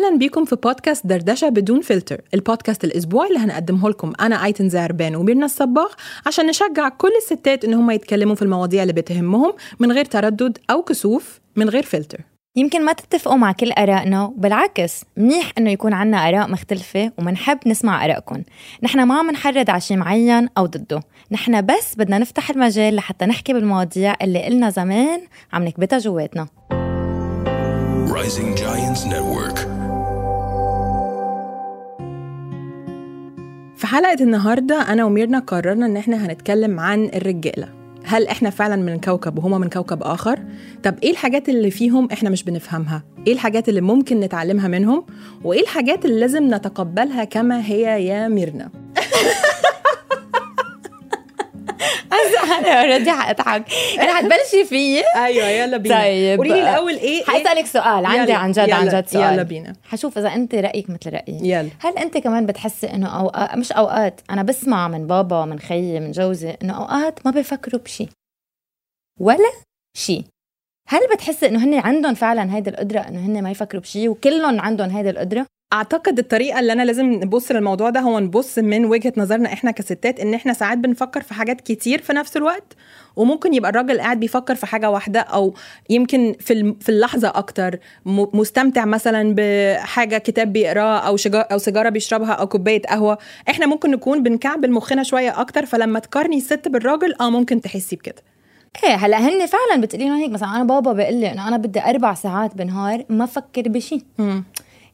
أهلا بيكم في بودكاست دردشة بدون فلتر البودكاست الأسبوعي اللي هنقدمه لكم. أنا أيتن زعربان وميرنا الصباغ عشان نشجع كل الستات ان هم يتكلموا في المواضيع اللي بتهمهم من غير تردد أو كسوف من غير فلتر. يمكن ما تتفقوا مع كل آرائنا وبالعكس منيح إنه يكون عنا آراء مختلفة ومنحب نسمع آرائكم نحن ما عم نحرض على شيء معين أو ضده. نحن بس بدنا نفتح المجال لحتى نحكي بالمواضيع اللي إلنا زمان عم نكبتها جواتنا. Rising Giants Network. في حلقة النهاردة أنا وميرنا قررنا إن إحنا هنتكلم عن الرجالة هل إحنا فعلا من كوكب وهما من كوكب آخر؟ طب إيه الحاجات اللي فيهم إحنا مش بنفهمها؟ إيه الحاجات اللي ممكن نتعلمها منهم؟ وإيه الحاجات اللي لازم نتقبلها كما هي يا ميرنا؟ أنا اوريدي حاضحك يعني حتبلشي فيي أيوه يلا بينا. طيب. قولي لي الأول إيه حاسالك سؤال عندي عن جد عن جد سؤال. يلا بينا. حشوف إذا أنت رأيك مثل رأيي. يلا. هل أنت كمان بتحسي إنه اوقات مش أوقات أنا بسمع من بابا من خيي من جوزي إنه أوقات ما بيفكروا بشيء ولا شيء هل بتحسي إنه هن عندهم فعلا هيدي القدرة إنه هن ما يفكروا بشيء وكلهم عندهم هيدي القدرة؟ أعتقد الطريقة اللي أنا لازم نبص للموضوع ده هو نبص من وجهة نظرنا إحنا كستات إن إحنا ساعات بنفكر في حاجات كتير في نفس الوقت وممكن يبقى الراجل قاعد بيفكر في حاجة واحدة أو يمكن في في اللحظة أكتر مستمتع مثلا بحاجة كتاب بيقراه أو أو سيجارة بيشربها أو كوباية قهوة. إحنا ممكن نكون بنكعبل مخنا شوية أكتر فلما تقارني الست بالراجل آه ممكن تحسي بكده. إيه هلا هن فعلا بتقولي هيك مثلا أنا بابا بيقول لي إنه أنا بدي أربع ساعات بالنهار ما أفكر بشيء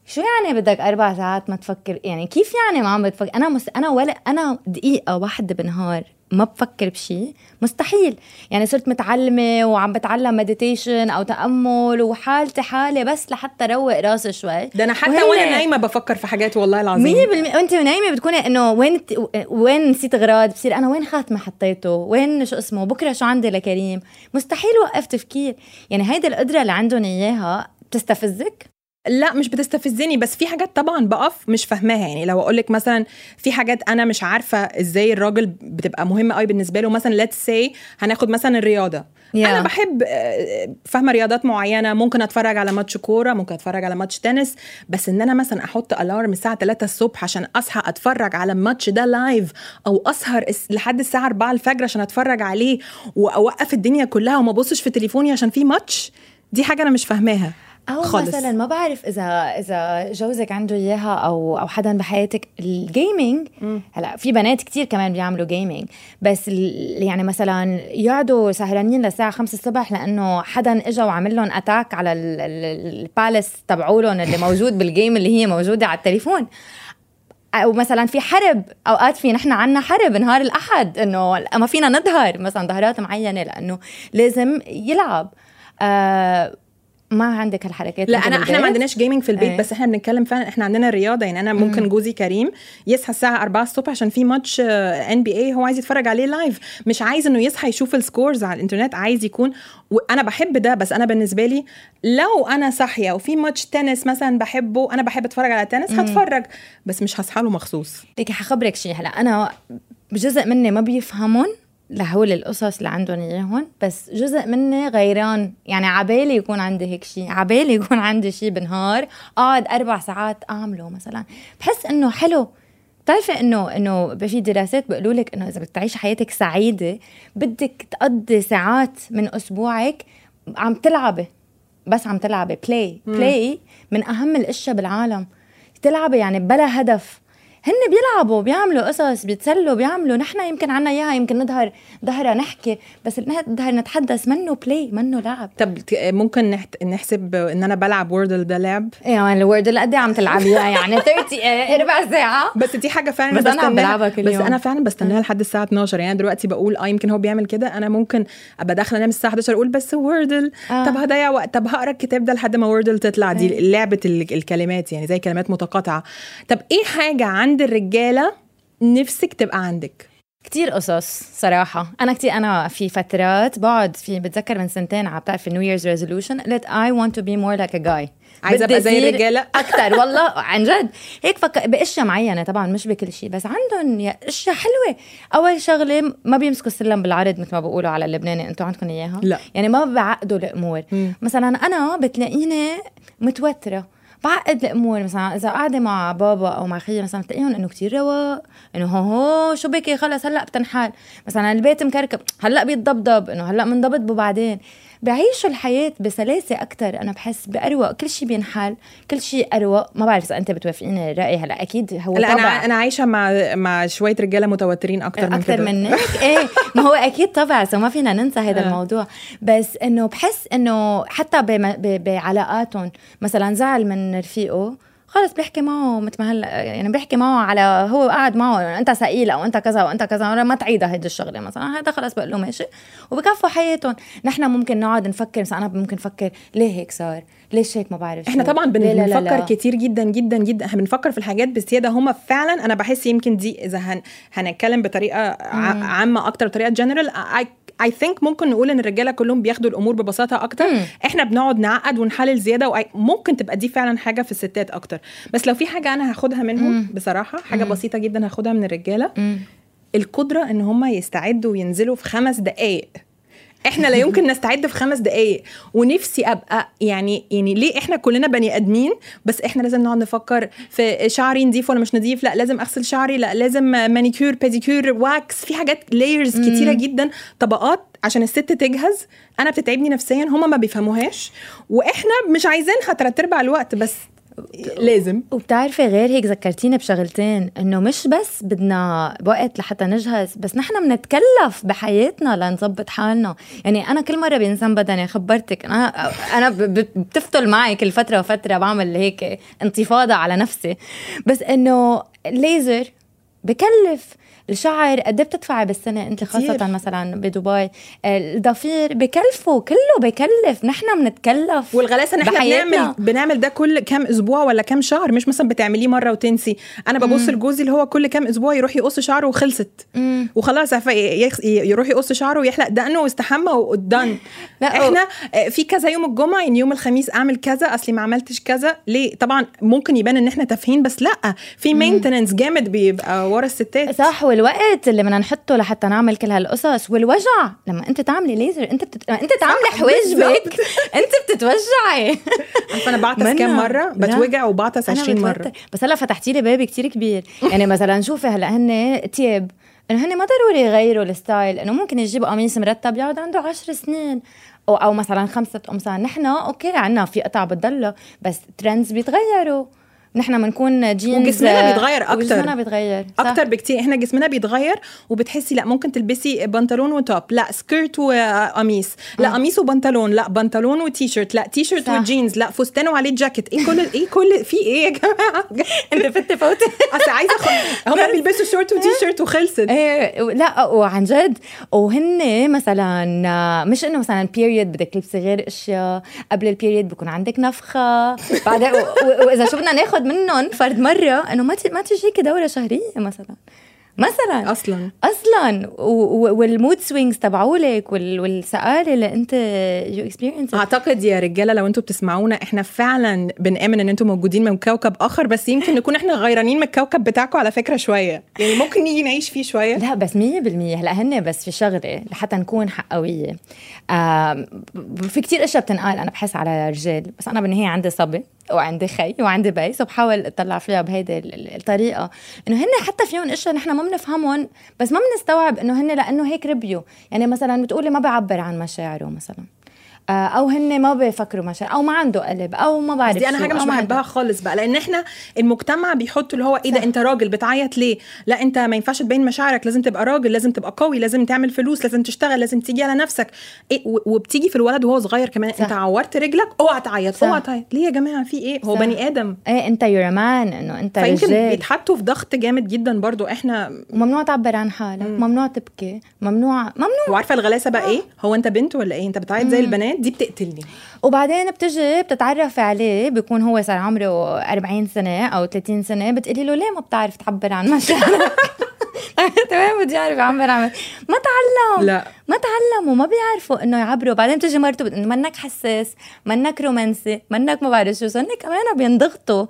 شو يعني بدك أربع ساعات ما تفكر؟ يعني كيف يعني ما عم بتفكر؟ أنا مس... أنا ولا أنا دقيقة واحدة بالنهار ما بفكر بشيء مستحيل. يعني صرت متعلمة وعم بتعلم meditation أو تأمل وحالتي حالة بس لحتى روق راسي شوي. ده أنا حتى وأنا نايمة بفكر في حاجات والله العظيم. 100% وأنت نايمة بتكوني إنه وين وين نسيت غراض بصير أنا وين خاتمة حطيته؟ وين شو اسمه؟ بكرة شو عندي لكريم؟ مستحيل وقف تفكير. يعني هيدي القدرة اللي عندهم إياها. بتستفزك؟ لا مش بتستفزني بس في حاجات طبعا بقف مش فاهماها. يعني لو أقول لك مثلا في حاجات أنا مش عارفة إزاي الراجل بتبقى مهمة قوي بالنسبة له مثلا let's see هناخد مثلا الرياضة. Yeah. أنا بحب آه، فاهمة رياضات معينة ممكن أتفرج على ماتش كورة ممكن أتفرج على ماتش تنس بس إن أنا مثلا أحط alarm الساعة 3 الصبح عشان أصحى أتفرج على الماتش ده live أو أسهر لحد الساعة 4 الفجر عشان أتفرج عليه وأوقف الدنيا كلها وما أبصش في تليفوني عشان في ماتش دي حاجة أنا مش فاهماها. أو خالص. مثلا ما بعرف إذا إذا جوزك عنده إياها أو أو حدا بحياتك ال gaming هلا في بنات كتير كمان بيعملوا gaming بس يعني مثلا يقعدوا سهرانين للساعه 5 الصبح لأنه حدا اجى وعمل لهم attack على ال palace تبعولهم اللي موجود بال game اللي هي موجودة على التليفون. أو مثلا في حرب أوقات في نحن عنا حرب نهار الأحد إنه ما فينا نظهر مثلا ظهرات معينة لأنه لازم يلعب. آه ما عندك هالحركات لا أنا إحنا ما عندناش gaming في البيت إيه. بس إحنا بنتكلم فعلا إحنا عندنا رياضة يعني أنا ممكن مم. جوزي كريم يصحى الساعة 4 الصبح عشان في ماتش NBA هو عايز يتفرج عليه live مش عايز إنه يصحى يشوف ال scores على الإنترنت عايز يكون وأنا بحب ده بس أنا بالنسبة لي لو أنا صاحية وفي ماتش تنس مثلا بحبه أنا بحب أتفرج على تنس هتفرج بس مش هصحى له مخصوص ليكي حخبرك شيء هلا أنا جزء مني ما بيفهمون لهول القصص اللي عندهم اياهم بس جزء مني غيران. يعني عبالي يكون عندي هيك شيء عبالي يكون عندي شيء بالنهار اقعد أربع ساعات اعمله مثلا. بحس إنه حلو. بتعرفي انه إنه في دراسات بيقولوا لك إنه إذا بدك حياتك سعيدة بدك تقضي ساعات من أسبوعك عم تلعبي. بس عم تلعبي. play play من أهم الأشياء بالعالم. تلعبي يعني بلا هدف. هن بيلعبوا بيعملوا قصص بيتسلوا بيعملوا. نحن يمكن عنا إياها يمكن نظهر ظهرة نحكي بس نظهر نتحدث منه play منه لعب. طب ممكن نحسب إن أنا بلعب Wordle ده لعب؟ إيه يعني ال Wordle قد إيه عم تلعبيها يعني؟ 30 إيه، ربع ساعة. بس دي حاجة فعلا بس أنا عم بلعبها كل يوم. بس أنا فعلا بستناها لحد الساعة 12 يعني دلوقتي بقول آه يمكن هو بيعمل كده. أنا ممكن أبقى داخلة أنام الساعة 11 أقول بس Wordle آه. طب هضيع وقت طب هقرأ الكتاب ده لحد ما Wordle تطلع. دي إيه. لعبة الكلمات يعني زي كلمات متقاطعة. طب إيه حاجة عند الرجالة نفسك تبقى عندك. كتير قصص صراحة. أنا كتير أنا في فترات بقعد في بتذكر من سنتين عم بتعرف New Year's resolution قلت I want to be more like a guy. عايزة أبقى زي الرجالة؟ أكثر والله عن جد. هيك فك... بأشياء معينة طبعا مش بكل شيء بس عندهم أشياء حلوة. أول شغلة ما بيمسكوا السلم بالعرض مثل ما بقولوا على اللبناني. أنتم عندكم إياها؟ لا. يعني ما بعقدوا الأمور. مثلا أنا بتلاقيني متوترة. بعقد الأمور مثلا إذا قاعدة مع بابا أو مع خيي مثلا بتلاقيهم إنه كتير رواق إنه هو هو شو بكي خلص هلأ بتنحل. مثلا البيت مكركب هلأ بيتضبضب إنه هلأ بنضبط بعدين. بعيشوا الحياة بسلاسة أكتر. أنا بحس بأروق. كل شيء بينحل. كل شيء أروق. ما بعرف إذا أنت بتوافقيني الرأي. هلا أكيد هو لا أنا أنا عايشة مع مع شوية رجالة متوترين أكتر من أكتر منك؟ إيه. ما هو أكيد طبعا سو ما فينا ننسى هذا آه. الموضوع. بس إنه بحس إنه حتى بعلاقاتهم. مثلا زعل من رفيقه. خلص بيحكي معه مثل ما هلا يعني بيحكي معه على هو قاعد معه يعني أنت ثقيل أو أنت كذا وانت كذا ما تعيدها هيدي الشغلة مثلا. هذا خلص بقول له ماشي. وبكفوا حياتهم. نحن ممكن نقعد نفكر مثلا أنا ممكن أفكر ليه هيك صار؟ ليش هيك؟ ما بعرف إحنا طبعا بنفكر كتير جدا جدا جدا. إحنا بنفكر في الحاجات بزيادة. هم فعلا أنا بحس يمكن دي إذا هن هنتكلم بطريقة عامة أكتر بطريقه general I think ممكن نقول إن الرجالة كلهم بياخدوا الأمور ببساطة أكتر مم. إحنا بنقعد نعقد ونحلل زيادة وممكن تبقى دي فعلا حاجة في الستات أكتر بس لو في حاجة أنا هاخدها منهم مم. بصراحة حاجة مم. بسيطة جدا هاخدها من الرجالة مم. القدرة إن هم يستعدوا وينزلوا في خمس دقائق إحنا لا يمكن نستعد في خمس دقائق ونفسي أبقى يعني يعني ليه إحنا كلنا بني آدمين بس إحنا لازم نقعد نفكر في شعري نضيف ولا مش نضيف. لا لازم أغسل شعري لا لازم مانيكير بيديكير wax في حاجات layers كتيرة جدا. طبقات عشان الست تجهز. أنا بتتعبني نفسيا هما ما بيفهموهاش. وإحنا مش عايزينها تلات ارباع الوقت بس لازم. وبتعرفي غير هيك ذكرتيني بشغلتين إنه مش بس بدنا وقت لحتى نجهز بس نحن بنتكلف بحياتنا لنظبط حالنا. يعني أنا كل مرة بانسان بدني خبرتك أنا أنا بتفتل معي كل فترة وفترة بعمل هيك انتفاضة على نفسي. بس إنه الليزر بكلف الشعر قد إيه بتدفعي بالسنة؟ أنت خاصة كتير. مثلا بدبي. الضفير بكلفه كله بكلف. نحن بنتكلف والغلاسة نحن بنعمل بنعمل ده كل كام أسبوع ولا كام شهر؟ مش مثلا بتعمليه مرة وتنسي. أنا ببص لجوزي اللي هو كل كام أسبوع يروح يقص شعره وخلصت. مم. وخلاص يروح يقص شعره ويحلق دقنه ويستحمى ودن إحنا آه، في كذا يوم الجمعة يعني يوم الخميس أعمل كذا أصلي ما عملتش كذا. ليه؟ طبعا ممكن يبان إن إحنا تافهين بس لأ. في مينتننس جامد بيبقى ورا الستات. صح والوقت اللي بدنا نحطه لحتى نعمل كل هالقصص. والوجع لما انت تعملي ليزر انت بتت... انت تعملي حواجبك انت بتتوجعي. أنا بعطس كم مرة؟ بتوجع وبعطس 20 مرة. بس هلا فتحتي لي باب كتير كبير. يعني مثلا شوفي هلا هن تياب. إنه هن ما ضروري يغيروا ال style. إنه ممكن يجيبوا قميص مرتب يقعد عنده عشر سنين. أو أو مثلا خمسة قمصان. نحن okay عنا في قطع بتضلها بس trends بيتغيروا. نحن بنكون جينز وجسمنا بيتغير أكتر. جسمنا بيتغير. أكتر بكتير. إحنا جسمنا بيتغير وبتحسي لأ ممكن تلبسي بنطلون و top. لأ skirt وقميص. لأ قميص وبنطلون. لأ بنطلون وتي شيرت لأ تي شيرت وجينز. لأ فستان وعليه جاكيت. إيه كل إيه كل في إيه يا جماعة؟ أنت فت فوت. أصل عايزة هم بيلبسوا شورت وتي شيرت وخلصت. إيه لأ وعن جد. وهن مثلا مش إنه مثلا period بدك تلبسي غير أشياء. قبل ال period بكون عندك نفخة. بعدين وإذا شو بدنا ناخذ منهم فرد مرة إنه ما ما تجيكي دورة شهرية مثلا. مثلا. أصلا. أصلا. وال mood swings تبعولك والسقاله اللي أنت you experience أعتقد يا رجالة لو أنتم بتسمعونا إحنا فعلا بنآمن إن أنتم موجودين من كوكب آخر بس يمكن نكون إحنا غيرانين من الكوكب بتاعكم على فكرة شوية. يعني ممكن نيجي نعيش فيه شوية. لا بس 100% هلأ هن بس في شغلة لحتى نكون حقوية. آه في كتير أشياء بتنقال أنا بحس على رجال بس أنا بالنهاية عندي صبي. وعندي خي وعندي بي سو بحاول أطلع فيها بهيدي الطريقة. إنه هن حتى فيهم إشياء نحن ما بنفهمهم بس ما بنستوعب إنه هن لأنه هيك ربيوا يعني مثلا بتقولي ما بعبر عن مشاعره مثلا. آه، أو هن ما بيفكروا مشاعر أو ما عنده قلب أو ما بعرف دي أنا حاجة مش بحبها خالص بقى لأن إحنا المجتمع بيحط اللي هو إيه ده أنت راجل بتعيط ليه؟ لا أنت ما ينفعش تبين مشاعرك لازم تبقى راجل لازم تبقى قوي لازم تعمل فلوس لازم تشتغل لازم تيجي على نفسك. إيه وبتيجي في الولد وهو صغير كمان صح. انت عورت رجلك اوعى تعيط اوعى تعيط. ليه يا جماعة؟ في إيه؟ هو صح. بني آدم. إيه أنت يور مان إنه أنت فيمكن رجال بيتحطوا في ضغط جامد جدا برضو إحنا ممنوع تعبر عن حالك ممنوع تبكي ممنوع ممنوع. وعارفة الغلاسة بقى إيه؟ هو أنت بنت ولا إيه؟ أنت بتعيط زي البنات؟ دي بتقتلني. وبعدين بتجي بتتعرفي عليه بيكون هو صار عمره 40 سنة أو 30 سنة بتقولي له ليه ما بتعرف تعبر عن مشاعرك؟ تمام بدي اعرف عم بعمل ما تعلم. لا. ما تعلموا ما بيعرفوا إنه يعبروا. بعدين تجي مرته انه منك حساس منك رومانسي منك ما بعرف شو. هن كمان بينضغطوا.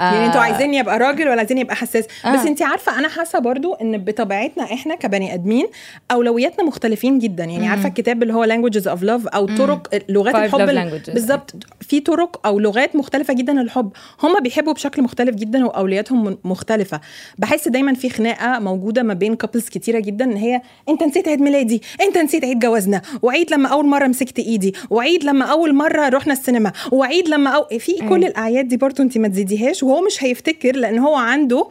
آه يعني أنتوا عايزين يبقى راجل ولا عايزين يبقى حساس؟ آه. بس انت عارفة أنا حاسة برضو إن بطبيعتنا إحنا كبني آدمين أولوياتنا مختلفين جدا. يعني عارفة الكتاب اللي هو languages of love أو طرق لغات الحب بالظبط. في طرق أو لغات مختلفة جدا للحب. هم بيحبوا بشكل مختلف جدا وأولوياتهم مختلفة. بحس دايما في خناقة موجودة ما بين couples كتيرة جدا إن هي أنت نسيت عيد ميلادي أنت نسيت عيد جوازنا وعيد لما أول مرة مسكت إيدي وعيد لما أول مرة رحنا السينما وعيد لما أو... في كل الأعياد دي برضو انت ما تزيديهاش وهو مش هيفتكر لأن هو عنده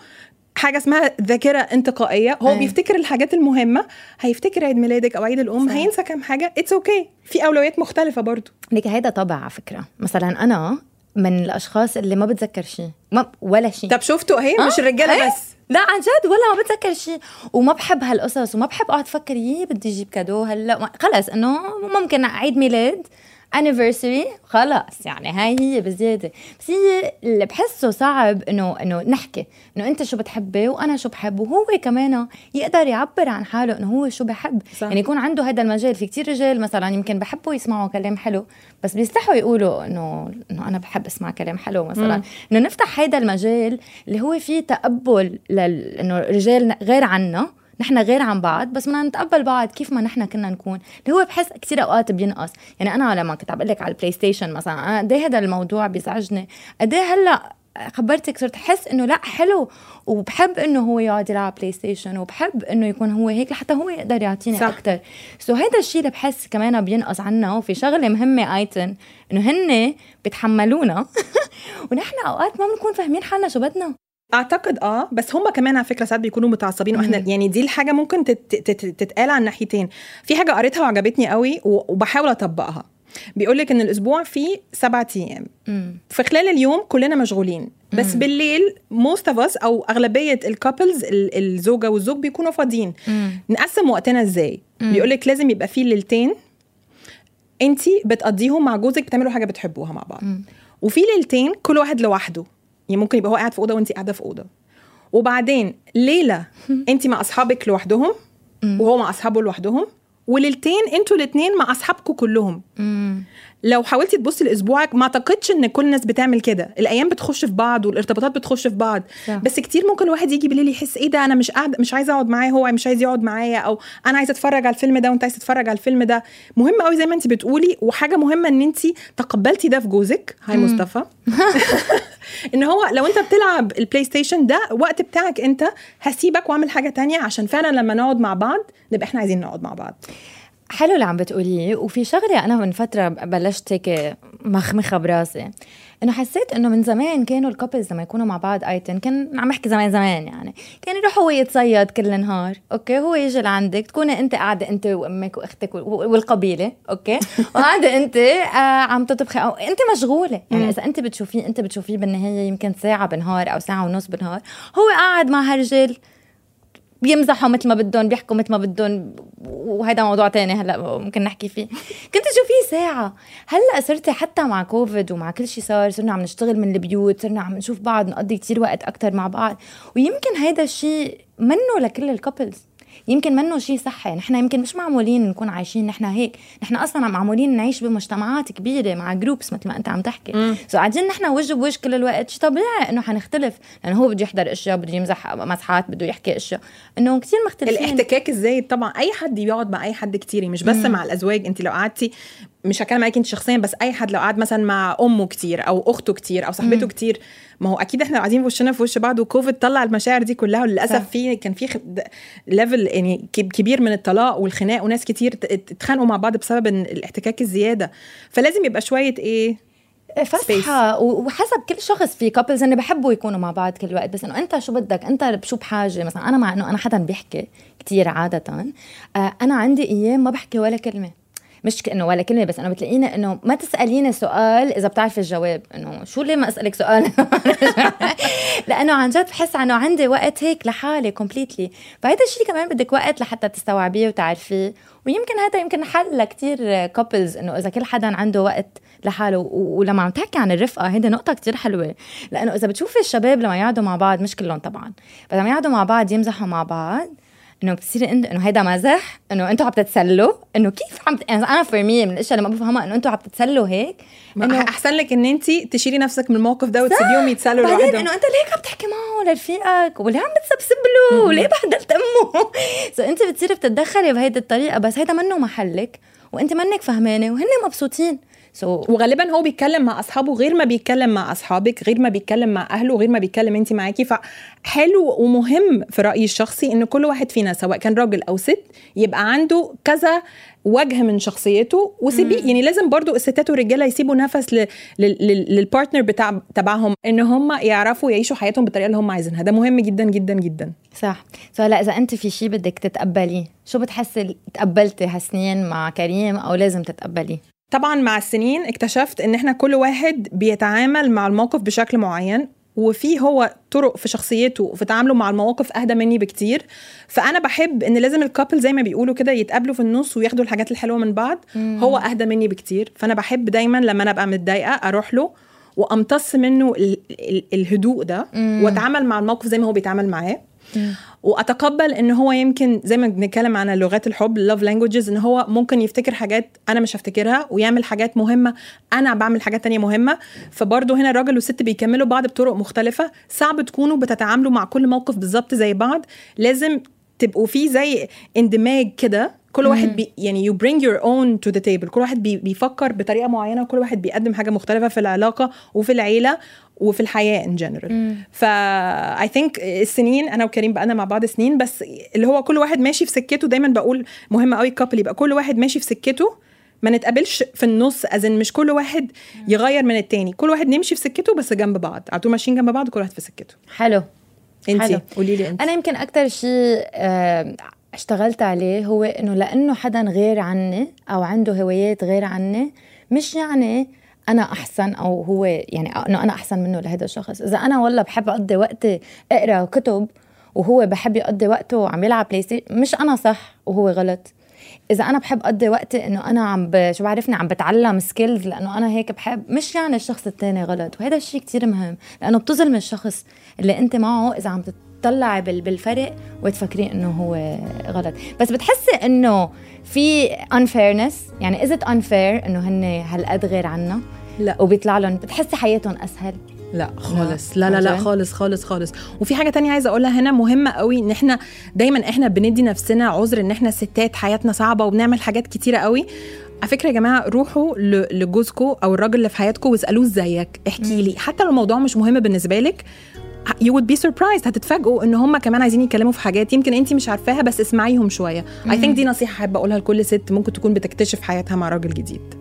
حاجة اسمها ذاكرة انتقائية هو أيه. بيفتكر الحاجات المهمة هيفتكر عيد ميلادك أو عيد الأم صحيح. هينسى كام حاجة it's okay okay. في أولويات مختلفة برضو لك هيدا طبع على فكرة مثلا أنا من الأشخاص اللي ما بتذكر شيء ما ولا شيء طب شفتوا اهي آه؟ مش الرجالة أيه؟ بس لا عن جد ولا ما بتذكر شيء وما بحب هالقصص وما بحب أقعد أفكر يي بدي أجيب كادو هلا. خلص إنه ممكن عيد ميلاد anniversary. خلاص يعني هاي هي بزيادة. بس هي اللي بحسه صعب إنه إنه نحكي إنه أنت شو بتحبي وأنا شو بحب وهو كمان يقدر يعبر عن حاله إنه هو شو بحب. صح. يعني يكون عنده هذا المجال. في كتير رجال مثلا يمكن بحبوا يسمعوا كلام حلو بس بيستحوا يقولوا إنه إنه أنا بحب أسمع كلام حلو مثلا. إنه نفتح هذا المجال اللي هو فيه تقبل لل إنه رجال غير عنا. نحن غير عن بعض بس بدنا نتقبل بعض كيف ما نحن كنا نكون. اللي هو بحس كثير أوقات بينقص. يعني أنا لما كنت عم بقول لك على ال PlayStation مثلا أنا قد إيه هذا الموضوع بيزعجني. قد إيه هلأ خبرتك صرت أحس إنه لأ حلو. وبحب إنه هو يقعد يلعب PlayStation وبحب إنه يكون هو هيك لحتى هو يقدر يعطيني صح. أكثر so هذا الشيء اللي بحس كمان بينقص عنا وفي شغلة مهمة even إنه هن بيتحملونا. ونحن أوقات ما بنكون فاهمين حالنا شو بدنا. أعتقد آه بس هم كمان على فكرة ساعات بيكونوا متعصبين وإحنا يعني دي الحاجة ممكن تتقال على الناحيتين. في حاجة قريتها وعجبتني قوي وبحاول أطبقها. بيقول لك إن الأسبوع فيه سبعة أيام. في خلال اليوم كلنا مشغولين بس مم. بالليل most of us أو أغلبية ال couples الزوجة والزوج بيكونوا فاضيين. نقسم وقتنا إزاي؟ بيقول لك لازم يبقى فيه ليلتين انت بتقضيهم مع جوزك بتعملوا حاجة بتحبوها مع بعض. مم. وفي ليلتين كل واحد لوحده. يعني ممكن يبقى هو قاعد في أوضة وانت قاعدة في أوضة. وبعدين ليله انت مع أصحابك لوحدهم وهو مع أصحابه لوحدهم وليلتين أنتوا الاثنين مع اصحابكم كلهم. لو حاولتي تبصي لأسبوعك ما أعتقدش إن كل الناس بتعمل كده. الأيام بتخش في بعض والارتباطات بتخش في بعض. صح. بس كتير ممكن الواحد يجي بالليل يحس إيه ده أنا مش قاعد مش عايزة أقعد معاه هو مش عايز يقعد معايا أو أنا عايزة أتفرج على الفيلم ده وأنت عايزه تتفرج على الفيلم ده. مهم قوي زي ما انت بتقولي وحاجة مهمة إن انت تقبلتي ده في جوزك. هاي مصطفى. إن هو لو أنت بتلعب البلاي ستيشن ده وقت بتاعك أنت هسيبك وأعمل حاجة تانية عشان فعلا لما نقعد مع بعض نبقى إحنا عايزين نقعد مع بعض. حلو اللي عم بتقوليه. وفي شغلة أنا من فترة بلشت هيك مخمخه براسي إنه حسيت إنه من زمان كانوا ال couples لما يكونوا مع بعض even كان عم احكي زمان زمان يعني. كان يروح هو يتصيد كل النهار أوكي؟ هو يجي لعندك تكوني أنت قاعدة أنت وأمك وأختك والقبيلة أوكي؟ وقاعدة أنت آه عم تطبخي أو أنت مشغولة. يعني إذا أنت بتشوفيه أنت بتشوفيه بالنهاية يمكن ساعة بالنهار أو ساعة ونص بالنهار هو قاعد مع هالرجال بيمزحوا مثل ما بدهم بيحكوا مثل ما بدهم وهذا موضوع تاني هلأ ممكن نحكي فيه. كنت تشوفيه ساعة هلأ صرتي حتى مع كوفيد ومع كل شيء صار صرنا عم نشتغل من البيوت صرنا عم نشوف بعض نقضي كتير وقت أكتر مع بعض. ويمكن هذا الشيء منه لكل ال couples يمكن منه شيء صحي. نحن يمكن مش معمولين نكون عايشين نحن هيك. نحن أصلا معمولين نعيش بمجتمعات كبيرة مع groups مثل ما أنت عم تحكي. so قاعدين نحن وجه بوجه كل الوقت. شيء طبيعي إنه حنختلف. لأنه هو بده يحضر إشياء بده يمزح مزحات بده يحكي إشياء. إنه كثير مختلفين. الاحتكاك الزايد طبعا أي حد بيقعد مع أي حد كثير مش بس مم. مع الأزواج. أنت لو قعدتي مش هتكلم عليك انت شخصيا بس أي حد لو قعد مثلا مع أمه كتير أو أخته كتير أو صاحبته كتير ما هو أكيد إحنا قاعدين في وشنا في وش بعض وكوفيد طلع المشاعر دي كلها وللأسف في كان في level يعني كبير من الطلاق والخناق وناس كتير اتخانقوا مع بعض بسبب الاحتكاك الزيادة. فلازم يبقى شوية إيه؟ فسحة وحسب كل شخص في couples إنه بحبوا يكونوا مع بعض كل وقت. بس إنه أنت شو بدك؟ أنت شو بحاجه مثلا أنا مع إنه أنا حدا بيحكي كتير عادة آه، أنا عندي أيام ما بحكي ولا كلمة. مش انه ولا كلمه بس أنا بتلاقيني إنه ما تسأليني سؤال إذا بتعرفي الجواب. إنه شو ليه ما أسألك سؤال؟ لأنه عن جد بحس إنه عندي وقت هيك لحالي completely فهذا الشيء كمان بدك وقت لحتى تستوعبيه وتعرفيه. ويمكن هذا يمكن حل لكتير couples إنه إذا كل حدا عنده وقت لحاله ولما عم تحكي عن الرفقة هيدي نقطة كتير حلوة. لأنه إذا بتشوفي الشباب لما يقعدوا مع بعض مش كلهم طبعا. بس لما يقعدوا مع بعض يمزحوا مع بعض إنه بتصيري انت إنه هيدا مزح إنه أنتم عم تتسلوا. إنه كيف عم ت... يعني أنا for me من الأشياء اللي ما بفهمها إنه أنتم عم تتسلوا هيك إنه أحسن لك إن انت تشيلي نفسك من الموقف ده وتسيبيهم يتسلوا بعدين لوحدهم. إنه أنت ليه عم تحكي معه لرفيقك؟ وليه عم بتسبسب له؟ وليه بهدلت أمه؟ سو انت بتصيري بتتدخلي بهيدي الطريقة بس هيدا منه محلك وانت منك فهمانة وهن مبسوطين. So وغالبا هو بيتكلم مع أصحابه غير ما بيتكلم مع أصحابك غير ما بيتكلم مع أهله غير ما بيتكلم انت معاكي. فحلو ومهم في رأيي الشخصي إن كل واحد فينا سواء كان راجل أو ست يبقى عنده كذا وجه من شخصيته وسيبيه. يعني لازم برضو الستات والرجالة يسيبوا نفس ل... لل partner بتاع تبعهم إن هم يعرفوا يعيشوا حياتهم بالطريقة اللي هم عايزينها. ده مهم جدا جدا جدا. صح. so هلا إذا أنت في شيء بدك تتقبليه شو بتحسي تقبلتي هالسنين مع كريم أو لازم تتقبليه؟ طبعا مع السنين اكتشفت إن إحنا كل واحد بيتعامل مع الموقف بشكل معين وفي هو طرق في شخصيته وفي تعامله مع المواقف أهدى مني بكتير. فأنا بحب إن لازم الكابل زي ما بيقولوا كده يتقابلوا في النص وياخدوا الحاجات الحلوة من بعض. مم. هو أهدى مني بكتير. فأنا بحب دايما لما أنا أبقى متضايقة أروح له وأمتص منه ال ال الهدوء ده وأتعامل مع الموقف زي ما هو بيتعامل معاه. وأتقبل إن هو يمكن زي ما بنتكلم عن لغات الحب love languages إن هو ممكن يفتكر حاجات أنا مش هفتكرها ويعمل حاجات مهمة أنا بعمل حاجات تانية مهمة. فبرضه هنا الراجل والست بيكملوا بعض بطرق مختلفة صعب تكونوا بتتعاملوا مع كل موقف بالظبط زي بعض. لازم تبقوا في زي اندماج كده كل واحد بي يعني you bring your own to the table. كل واحد بي بيفكر بطريقة معينة وكل واحد بيقدم حاجة مختلفة في العلاقة وفي العيلة وفي الحياة in general ف I think السنين أنا وكريم بقى مع بعض سنين بس اللي هو كل واحد ماشي في سكته دايما بقول مهم قوي ال couple يبقى كل واحد ماشي في سكته ما نتقابلش في النص as in مش كل واحد يغير من التاني. كل واحد نمشي في سكته بس جنب بعض. على طول ماشيين جنب بعض كل واحد في سكته. حلو. انت قولي لي انت أنا يمكن أكثر شيء اشتغلت عليه هو إنه لأنه حدا غير عني أو عنده هوايات غير عني مش يعني أنا أحسن أو هو يعني إنه أنا أحسن منه لهذا الشخص إذا أنا والله بحب أقضي وقتي أقرأ كتب وهو بحب يقضي وقته عم يلعب بلاي ستيشن مش أنا صح وهو غلط إذا أنا بحب أقضي وقتي إنه أنا عم. شو بعرفني عم بتعلم skills لأنه أنا هيك بحب مش يعني الشخص الثاني غلط وهذا الشيء كتير مهم لأنه بتظلم الشخص اللي أنت معه إذا عم تطلعي بالفرق وتفكرين إنه هو غلط. بس بتحسي إنه في unfairness يعني is it unfair إنه هن هالقد غير عنا؟ لا. وبيطلع لهم بتحسي حياتهم أسهل؟ لا خالص. لا لا لا خالص خالص خالص. وفي حاجة تانية عايزة أقولها هنا مهمة قوي إن إحنا دايما إحنا بندي نفسنا عذر إن إحنا ستات حياتنا صعبة وبنعمل حاجات كتيرة قوي. على فكرة يا جماعة روحوا لجوزكم أو الراجل اللي في حياتكم واسألوه إزيك احكي لي. حتى لو الموضوع مش مهم بالنسبة لك you would be surprised. هتتفاجئوا إن هم كمان عايزين يتكلموا في حاجات يمكن انت مش عارفاها بس اسمعيهم شوية. I think دي نصيحة احب أقولها لكل ست ممكن تكون بتكتشف حياتها مع راجل جديد.